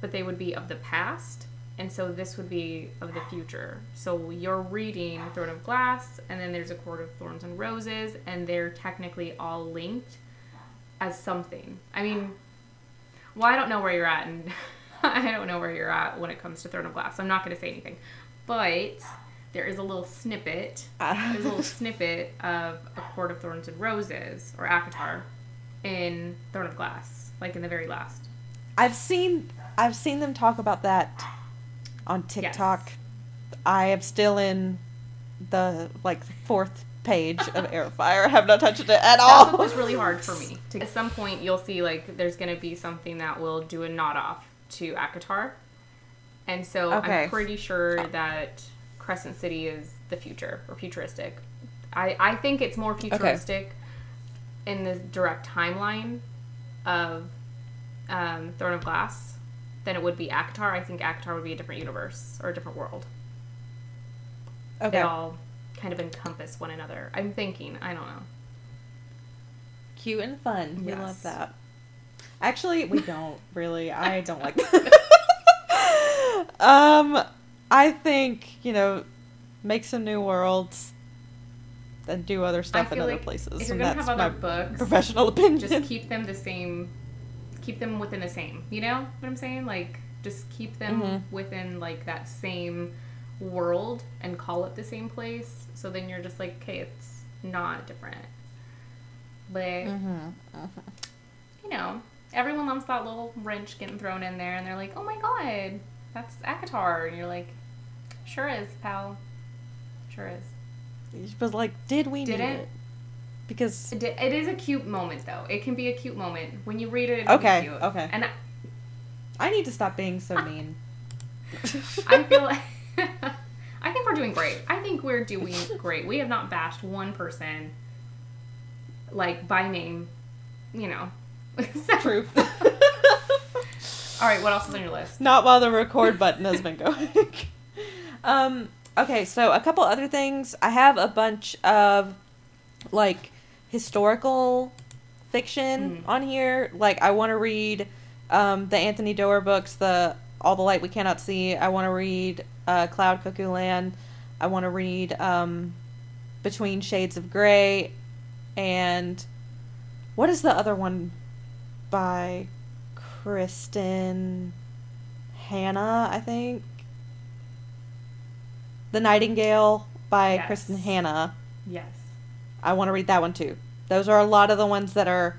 but they would be of the past and so this would be of the future so you're reading throne of glass and then there's a court of thorns and roses and they're technically all linked as something i mean well i don't know where you're at and i don't know where you're at when it comes to throne of glass. So i'm not going to say anything. But there is a little snippet Uh, there's a little snippet of a court of thorns and roses or ACOTAR in throne of glass like in the very last. I've seen I've seen them talk about that on TikTok. I am still in the like fourth page of Heir of Fire. I have not touched it at that all. book was really hard for me. To, at some point you'll see like there's going to be something that will do a nod off to ACOTAR and so Okay. i'm pretty sure that crescent city is the future or futuristic i i think it's more futuristic in the direct timeline of um, throne of glass than it would be ACOTAR i think ACOTAR would be a different universe or a different world Okay. they all kind of encompass one another i'm thinking i don't know Cute and fun. We love that. Actually, we don't really. I don't like um I think, you know, make some new worlds and do other stuff in other like places. if you're gonna that's have my other books, professional opinion. just keep them the same keep them within the same you know what i'm saying like just keep them Mhm. within like that same world and call it the same place so then you're just like okay it's not different but Mhm. you know everyone loves that little wrench getting thrown in there and they're like oh my god that's ACOTAR and you're like sure is pal sure is But like, did we Did need it? it? Because It, it is a cute moment though it can be a cute moment when you read it it Okay, okay. and I, I need to stop being so mean. I feel like I think we're doing great. I think we're doing great. We have not bashed one person like by name, you know. True. All right, what else is on your list? Not while the record button has been going. um, okay, so a couple other things. I have a bunch of like historical fiction Mm. on here. Like I want to read um, the Anthony Doerr books, the All the Light We Cannot See. I want to read uh, Cloud Cuckoo Land. I want to read um, Between Shades of Grey, and what is the other one by Kristin Hannah? I think The Nightingale by Yes. Kristin Hannah. Yes. I want to read that one too. Those are a lot of the ones that are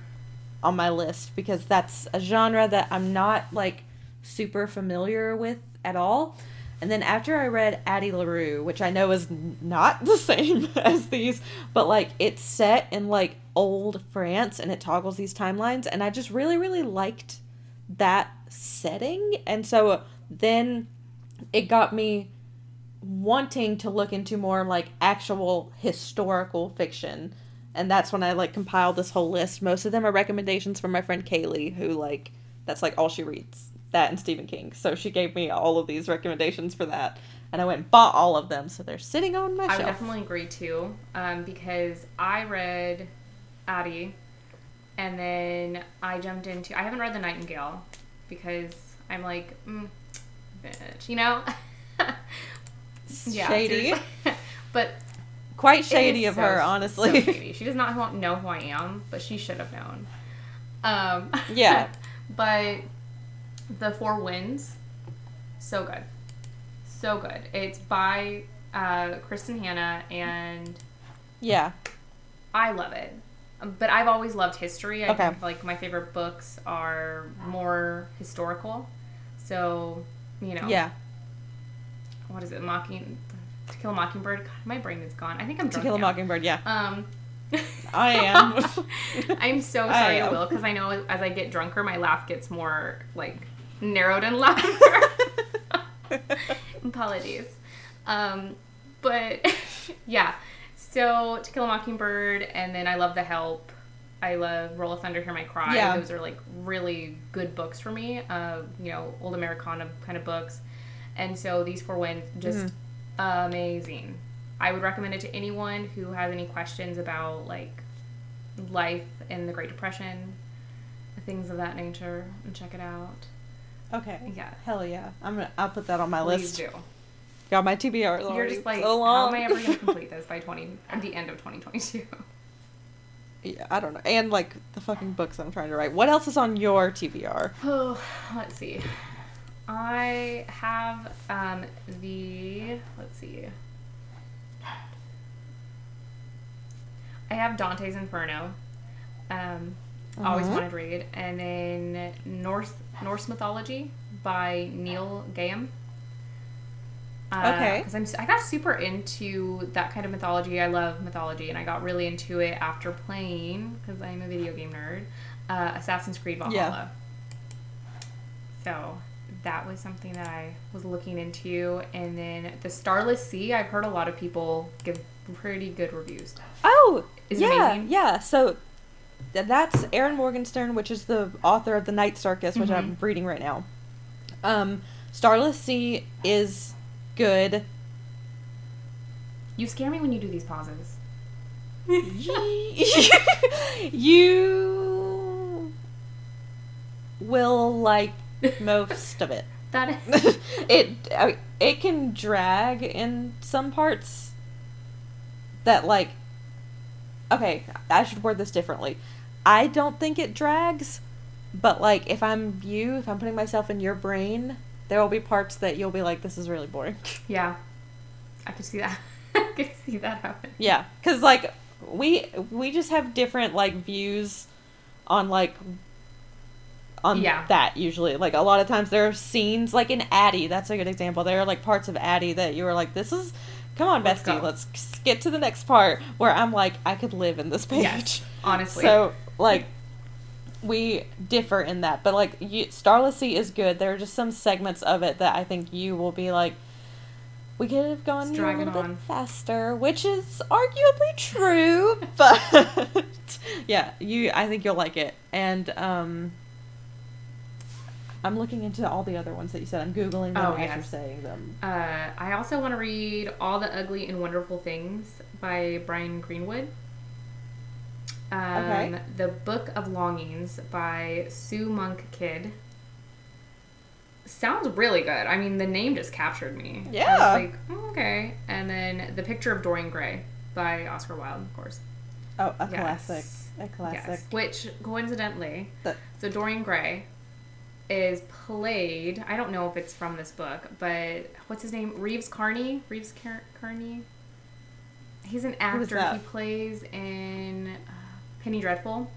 on my list because that's a genre that I'm not like super familiar with at all. And then after I read Addie LaRue, which I know is not the same as these, but like it's set in like old France and it toggles these timelines. And I just really, really liked that setting. And so then it got me wanting to look into more like actual historical fiction and that's when i like compiled this whole list most of them are recommendations from my friend kaylee who like that's like all she reads that and stephen king so she gave me all of these recommendations for that and i went and bought all of them so they're sitting on my shelf. I would definitely agree too, um, because I read Addie, and then I jumped into. I haven't read The Nightingale because I'm like, mm, bitch, you know. yeah, shady but quite shady of so- her so honestly shady. She does not know who I am, but she should have known. Um, Yeah. but the Four Winds, so good, so good. It's by uh, Kristin Hannah, and yeah I love it. But I've always loved history. I Okay. think like my favorite books are more historical. So, you know, yeah what is it? Mocking To Kill a Mockingbird. God, my brain is gone. I think I'm to kill a now. mockingbird yeah Um, I am. I'm so sorry. Will, because I know as I get drunker, my laugh gets more like narrowed and louder. Apologies. Um, but yeah, so To Kill a Mockingbird, and then I love The Help. I love Roll of Thunder, Hear My Cry. Yeah. Those are like really good books for me. Uh, you know, old Americana kind of books. And so these four winds just amazing. I would recommend it to anyone who has any questions about like life in the Great Depression, things of that nature, and check it out. Okay. Yeah. Hell yeah. I'm gonna. I'll put that on my Please list. do. Got my TBR. is You're just like, so how am I ever going to complete this by 20, at the end of 2022? yeah, I don't know. And like the fucking books I'm trying to write. What else is on your TBR? Oh, let's see. I have um, the, let's see. I have Dante's Inferno. Um, Always Mhm. wanted to read. And then Norse, Norse Mythology by Neil Gaiman. Uh, Okay. Because I'm, I got super into that kind of mythology. I love mythology, and I got really into it after playing, because I'm a video game nerd, uh, Assassin's Creed Valhalla. Yeah. So that was something that I was looking into. And then The Starless Sea, I've heard a lot of people give pretty good reviews. Oh, Is yeah, amazing? yeah. So that's Erin Morgenstern, which is the author of the Night Circus, which I'm Mhm. reading right now. Um, Starless Sea is good. You scare me when you do these pauses. you will like most of it. That it I- it can drag in some parts that like okay i should word this differently i don't think it drags but like if i'm you if i'm putting myself in your brain there will be parts that you'll be like this is really boring yeah, I could see that. I could see that happen. yeah because like we we just have different like views on like on Yeah. that usually like a lot of times there are scenes like in addie that's a good example there are like parts of addie that you were like this is come on Let's bestie go. let's get to the next part where i'm like i could live in this page Yes, honestly. so like we differ in that but like you, starless sea is good. There are just some segments of it that i think you will be like we could have gone a little bit on. faster which is arguably true but yeah you i think you'll like it. And um i'm looking into all the other ones that you said. I'm googling them Oh, as you're saying them. Uh, I also want to read All the Ugly and Wonderful Things by Brian Greenwood. Um, Okay. The Book of Longings by Sue Monk Kidd. Sounds really good. I mean, the name just captured me. I Yeah. was like, oh, okay. And then The Picture of Dorian Gray by Oscar Wilde, of course. oh a Yes. classic a classic Yes. Which, coincidentally, The- so Dorian Gray is played. I don't know if it's from this book, but what's his name? Reeves Carney. Reeves Car- Carney. He's an actor. He plays in Penny Dreadful,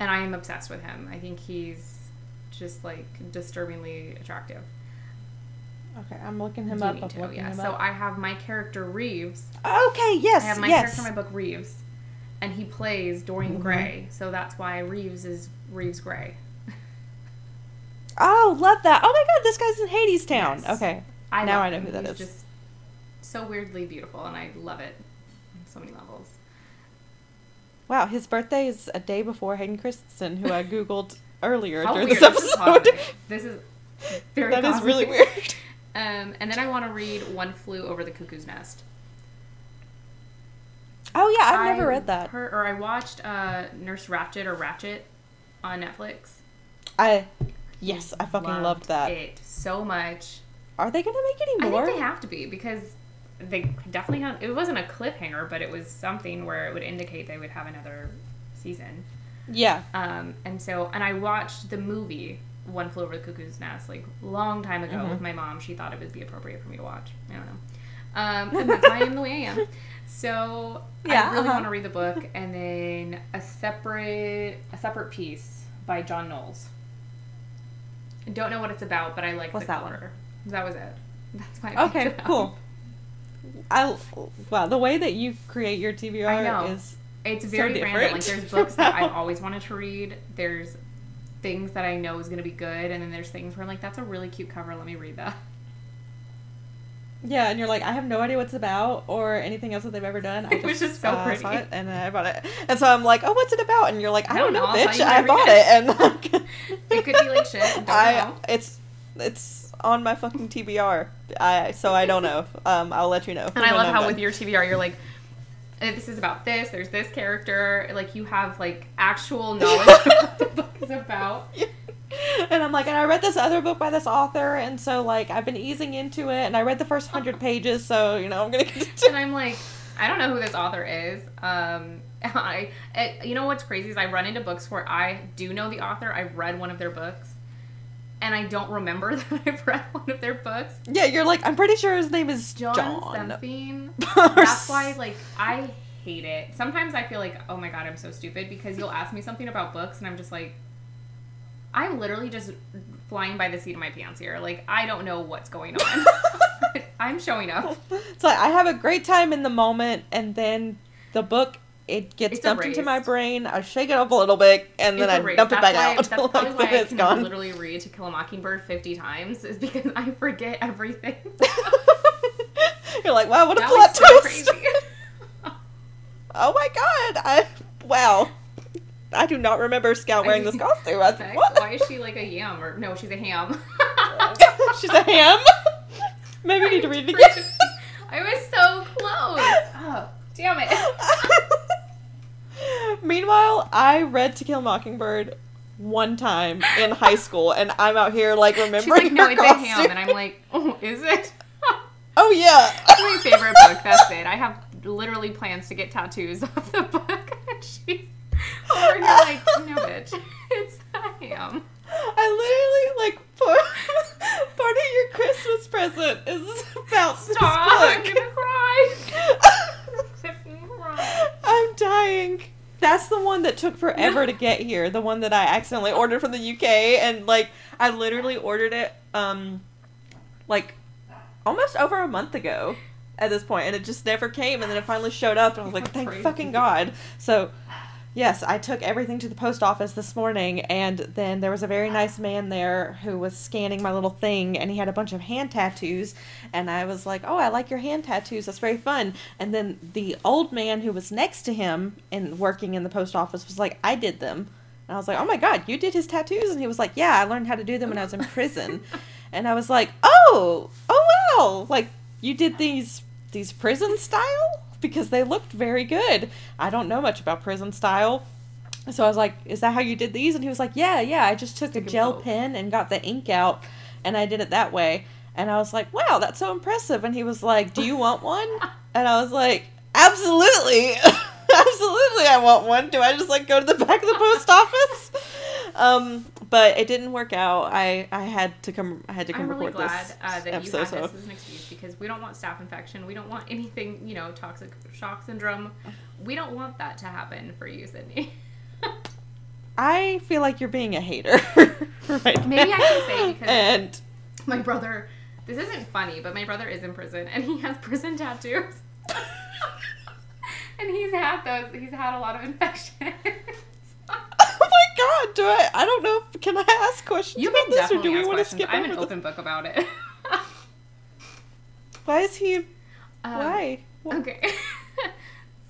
and I am obsessed with him. I think he's just like disturbingly attractive. okay i'm looking him up to? Yeah. him So up I have my character Reeves. okay yes I have my yes character in my book Reeves, and he plays Dorian Mhm. Gray. So that's why Reeves is Reeves Gray. Oh, love that. Oh my god, this guy's in Hadestown. Yes. Okay. I Now I know him. who that He's is. Just so weirdly beautiful, and I love it on so many levels. Wow, his birthday is a day before Hayden Christensen, who I Googled earlier How during this This is episode. This is very. That is really weird. Um, and then I want to read One Flew Over the Cuckoo's Nest. Oh yeah, I've I never read that. heard- or I watched uh, Nurse Ratched or Ratched on Netflix. I yes, I fucking loved, that. It so much. Are they gonna make any more? I think they have to be because they definitely had. It wasn't a cliffhanger, but it was something where it would indicate they would have another season. yeah. Um, and so, and I watched the movie One Flew Over the Cuckoo's Nest like long time ago Mhm. with my mom. She thought it would be appropriate for me to watch. I don't know. Um, and that's why I am the way I am. So Yeah, I really uh-huh. want to read the book, and then a separate a Separate Peace by John Knowles. I don't know what it's about, but I like What's the that one? That was it. That's why. Picked Okay, cool. I wow, the way that you create your TBR is It's so very random. Like there's books that I've always wanted to read. There's things that I know is gonna be good, and then there's things where I'm like, that's a really cute cover. Let me read that. Yeah, and you're like, I have no idea what's about or anything else that they've ever done. I It was just so uh, pretty. it and I bought it. And so I'm like, oh, what's it about? And you're like, I I don't know, I'll bitch. I bought it. And like, It could be like shit. Don't I, know. it's, it's on my fucking TBR. I, so I don't know. Um, I'll let you know. And I love how with your TBR, you're like, "Eh, this is about this. There's this character. Like you have like actual knowledge of what the book is about. and I'm like, and I read this other book by this author, and so like I've been easing into it, and I read the first hundred pages, so you know I'm gonna And I'm like, I don't know who this author is. Um, I, it, you know what's crazy is I run into books where I do know the author. I've read one of their books, and I don't remember that I've read one of their books. Yeah, you're like, I'm pretty sure his name is John, John. something. That's why, like, I hate it. Sometimes I feel like, oh my god, I'm so stupid because you'll ask me something about books, and I'm just like, I'm literally just flying by the seat of my pants here. Like, I don't know what's going on. I'm showing up. It's like I have a great time in the moment, and then the book it gets It's dumped into my brain. I shake it up a little bit, and then It's I a race. dump it back why, out. That's probably like, why I can gone. literally read To Kill a Mockingbird 50 times, is because I forget everything. you're like, wow, what a that plot so twist! oh my god! I wow. I do not remember Scout wearing this costume. I, Heck, what? Why is she like a yam? Or no, she's a ham. She's a ham. Maybe we need to read it again. I was so close. Oh, damn it. Meanwhile, I read To Kill a Mockingbird one time in high school, and I'm out here like remembering She's like, no, it's a ham. And I'm like, oh, is it? oh yeah. It's my favorite book. That's it. I have literally plans to get tattoos of the book. And she's over here like, no, bitch. It's a ham. I literally like part, part of your Christmas present is about Stop. I'm gonna book. cry. Fucking cry. I'm dying. That's the one that took forever to get here. The one that I accidentally ordered from the UK, and like I literally ordered it, um, like almost over a month ago at this point, and it just never came. And then it finally showed up, and I was like, "Thank fucking god!" So. Yes, I took everything to the post office this morning, and then there was a very nice man there who was scanning my little thing, and he had a bunch of hand tattoos, and I was like, "Oh, I like your hand tattoos. That's very fun." And then the old man who was next to him and working in the post office was like, "I did them," and I was like, "Oh my god, you did his tattoos?" And he was like, "Yeah, I learned how to do them when I was in prison," and I was like, "Oh, oh wow, like you did these these prison style." Because they looked very good. I don't know much about prison style. So I was like, "Is that how you did these?" And he was like, "Yeah, yeah. I just took a gel both. pen and got the ink out, and I did it that way." And I was like, "Wow, that's so impressive." And he was like, "Do you want one?" And I was like, "Absolutely, absolutely, I want one." Do I just like go to the back of the post office? Um, but it didn't work out. I I had to come. I had to come I'm really record glad this uh, that you episode. had so this as an excuse because we don't want staph infection. We don't want anything, you know, toxic shock syndrome. We don't want that to happen for you, Sydney. I feel like you're being a hater. right Maybe I can say because- And my brother, this isn't funny, but my brother is in prison and he has prison tattoos. and he's had those, he's had a lot of infections. God, do I? I don't know. If, can I ask questions you about this, or do we want to skip I'm an open book about it. Why is he? Um, Why? What, Okay.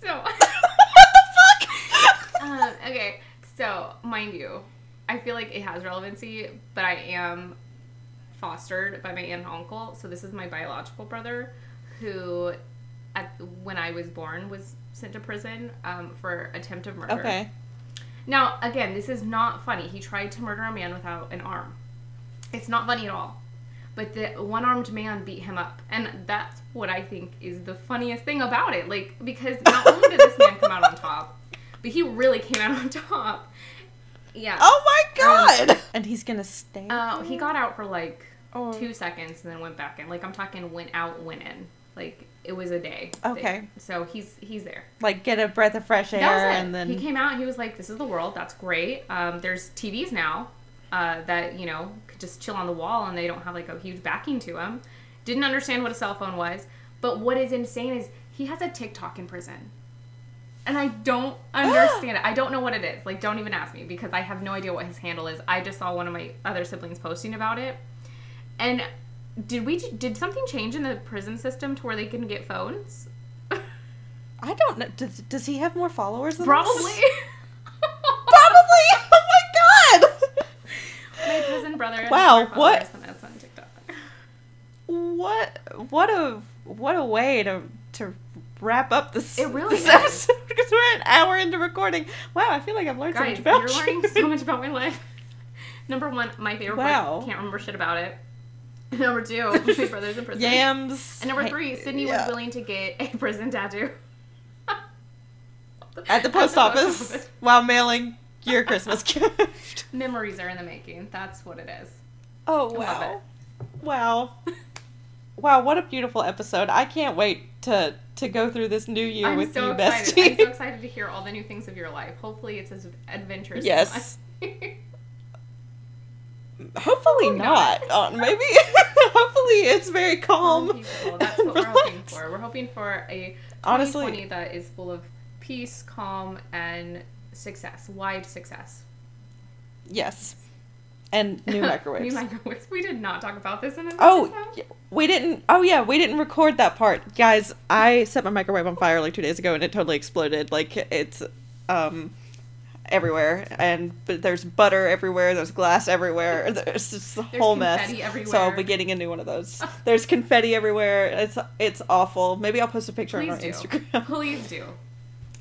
so, what the fuck? um, okay. So, mind you, I feel like it has relevancy, but I am fostered by my aunt and uncle. So this is my biological brother, who, at when I was born, was sent to prison um, for attempted murder. okay. Now, again, this is not funny. He tried to murder a man without an arm. It's not funny at all. But the one armed man beat him up. And that's what I think is the funniest thing about it. Like, because not only did this man come out on top, but he really came out on top. Yeah. Oh my god! and he's gonna stay. Uh, he got out for like Oh. two seconds and then went back in. Like, I'm talking went out, went in. Like, it was a day. Okay. So he's he's there. like get a breath of fresh air, That and then he came out. and He was like, "This is the world. That's great. Um, there's TVs now uh, that you know could just chill on the wall, and they don't have like a huge backing to them." Didn't understand what a cell phone was, but what is insane is he has a TikTok in prison, and I don't understand it. I don't know what it is. Like, don't even ask me because I have no idea what his handle is. I just saw one of my other siblings posting about it, and Did we did something change in the prison system to where they can get phones? I don't know. Does, does he have more followers than Probably. Probably. Oh my god. My prison brother. Wow, what- than us on TikTok. What what a what a way to to wrap up this It really this is. episode because we're an hour into recording. Wow, I feel like I've learned Guys, so much about you're you. learning so much about my life. Number one, my favorite Wow. book. Can't remember shit about it. Number two, my brother's in prison. Yams. And number three, Sydney yeah. was willing to get a prison tattoo. at the post office while mailing your Christmas gift. Memories are in the making. That's what it is. Oh wow. Wow. Wow, what a beautiful episode. I can't wait to to go through this new year I'm with so you, excited. bestie. I'm so excited to hear all the new things of your life. Hopefully, it's as adventurous. Yes. As. Hopefully not. not. Uh, maybe hopefully it's very calm. People. That's what we're hoping for. We're hoping for a 2020 Honestly- that is full of peace, calm, and success. Wide success. Yes. And new microwaves. new microwaves. We did not talk about this in this Oh, episode. we didn't. Oh, yeah, we didn't record that part, guys. I set my microwave on fire like two days ago, and it totally exploded. Like it's um everywhere, and but there's butter everywhere. There's glass everywhere. There's just a There's whole mess. confetti So I'll be getting a new one of those. There's confetti everywhere. It's it's awful. Maybe I'll post a picture on our do. Instagram. Please do.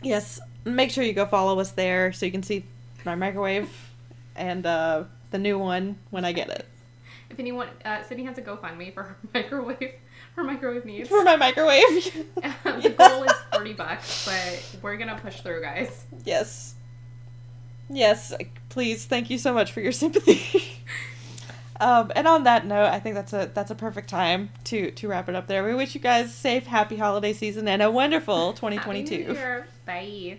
yes, make sure you go follow us there so you can see my microwave and uh, the new one when I get it If anyone, uh, Sydney has a GoFundMe for her microwave, her microwave needs. for my microwave. the goal is forty bucks, but we're gonna push through, guys. Yes. Yes, please. Thank you so much for your sympathy. um, and on that note, I think that's a that's a perfect time to to wrap it up there. We wish you guys safe, happy holiday season and a wonderful 2022. Year. Bye.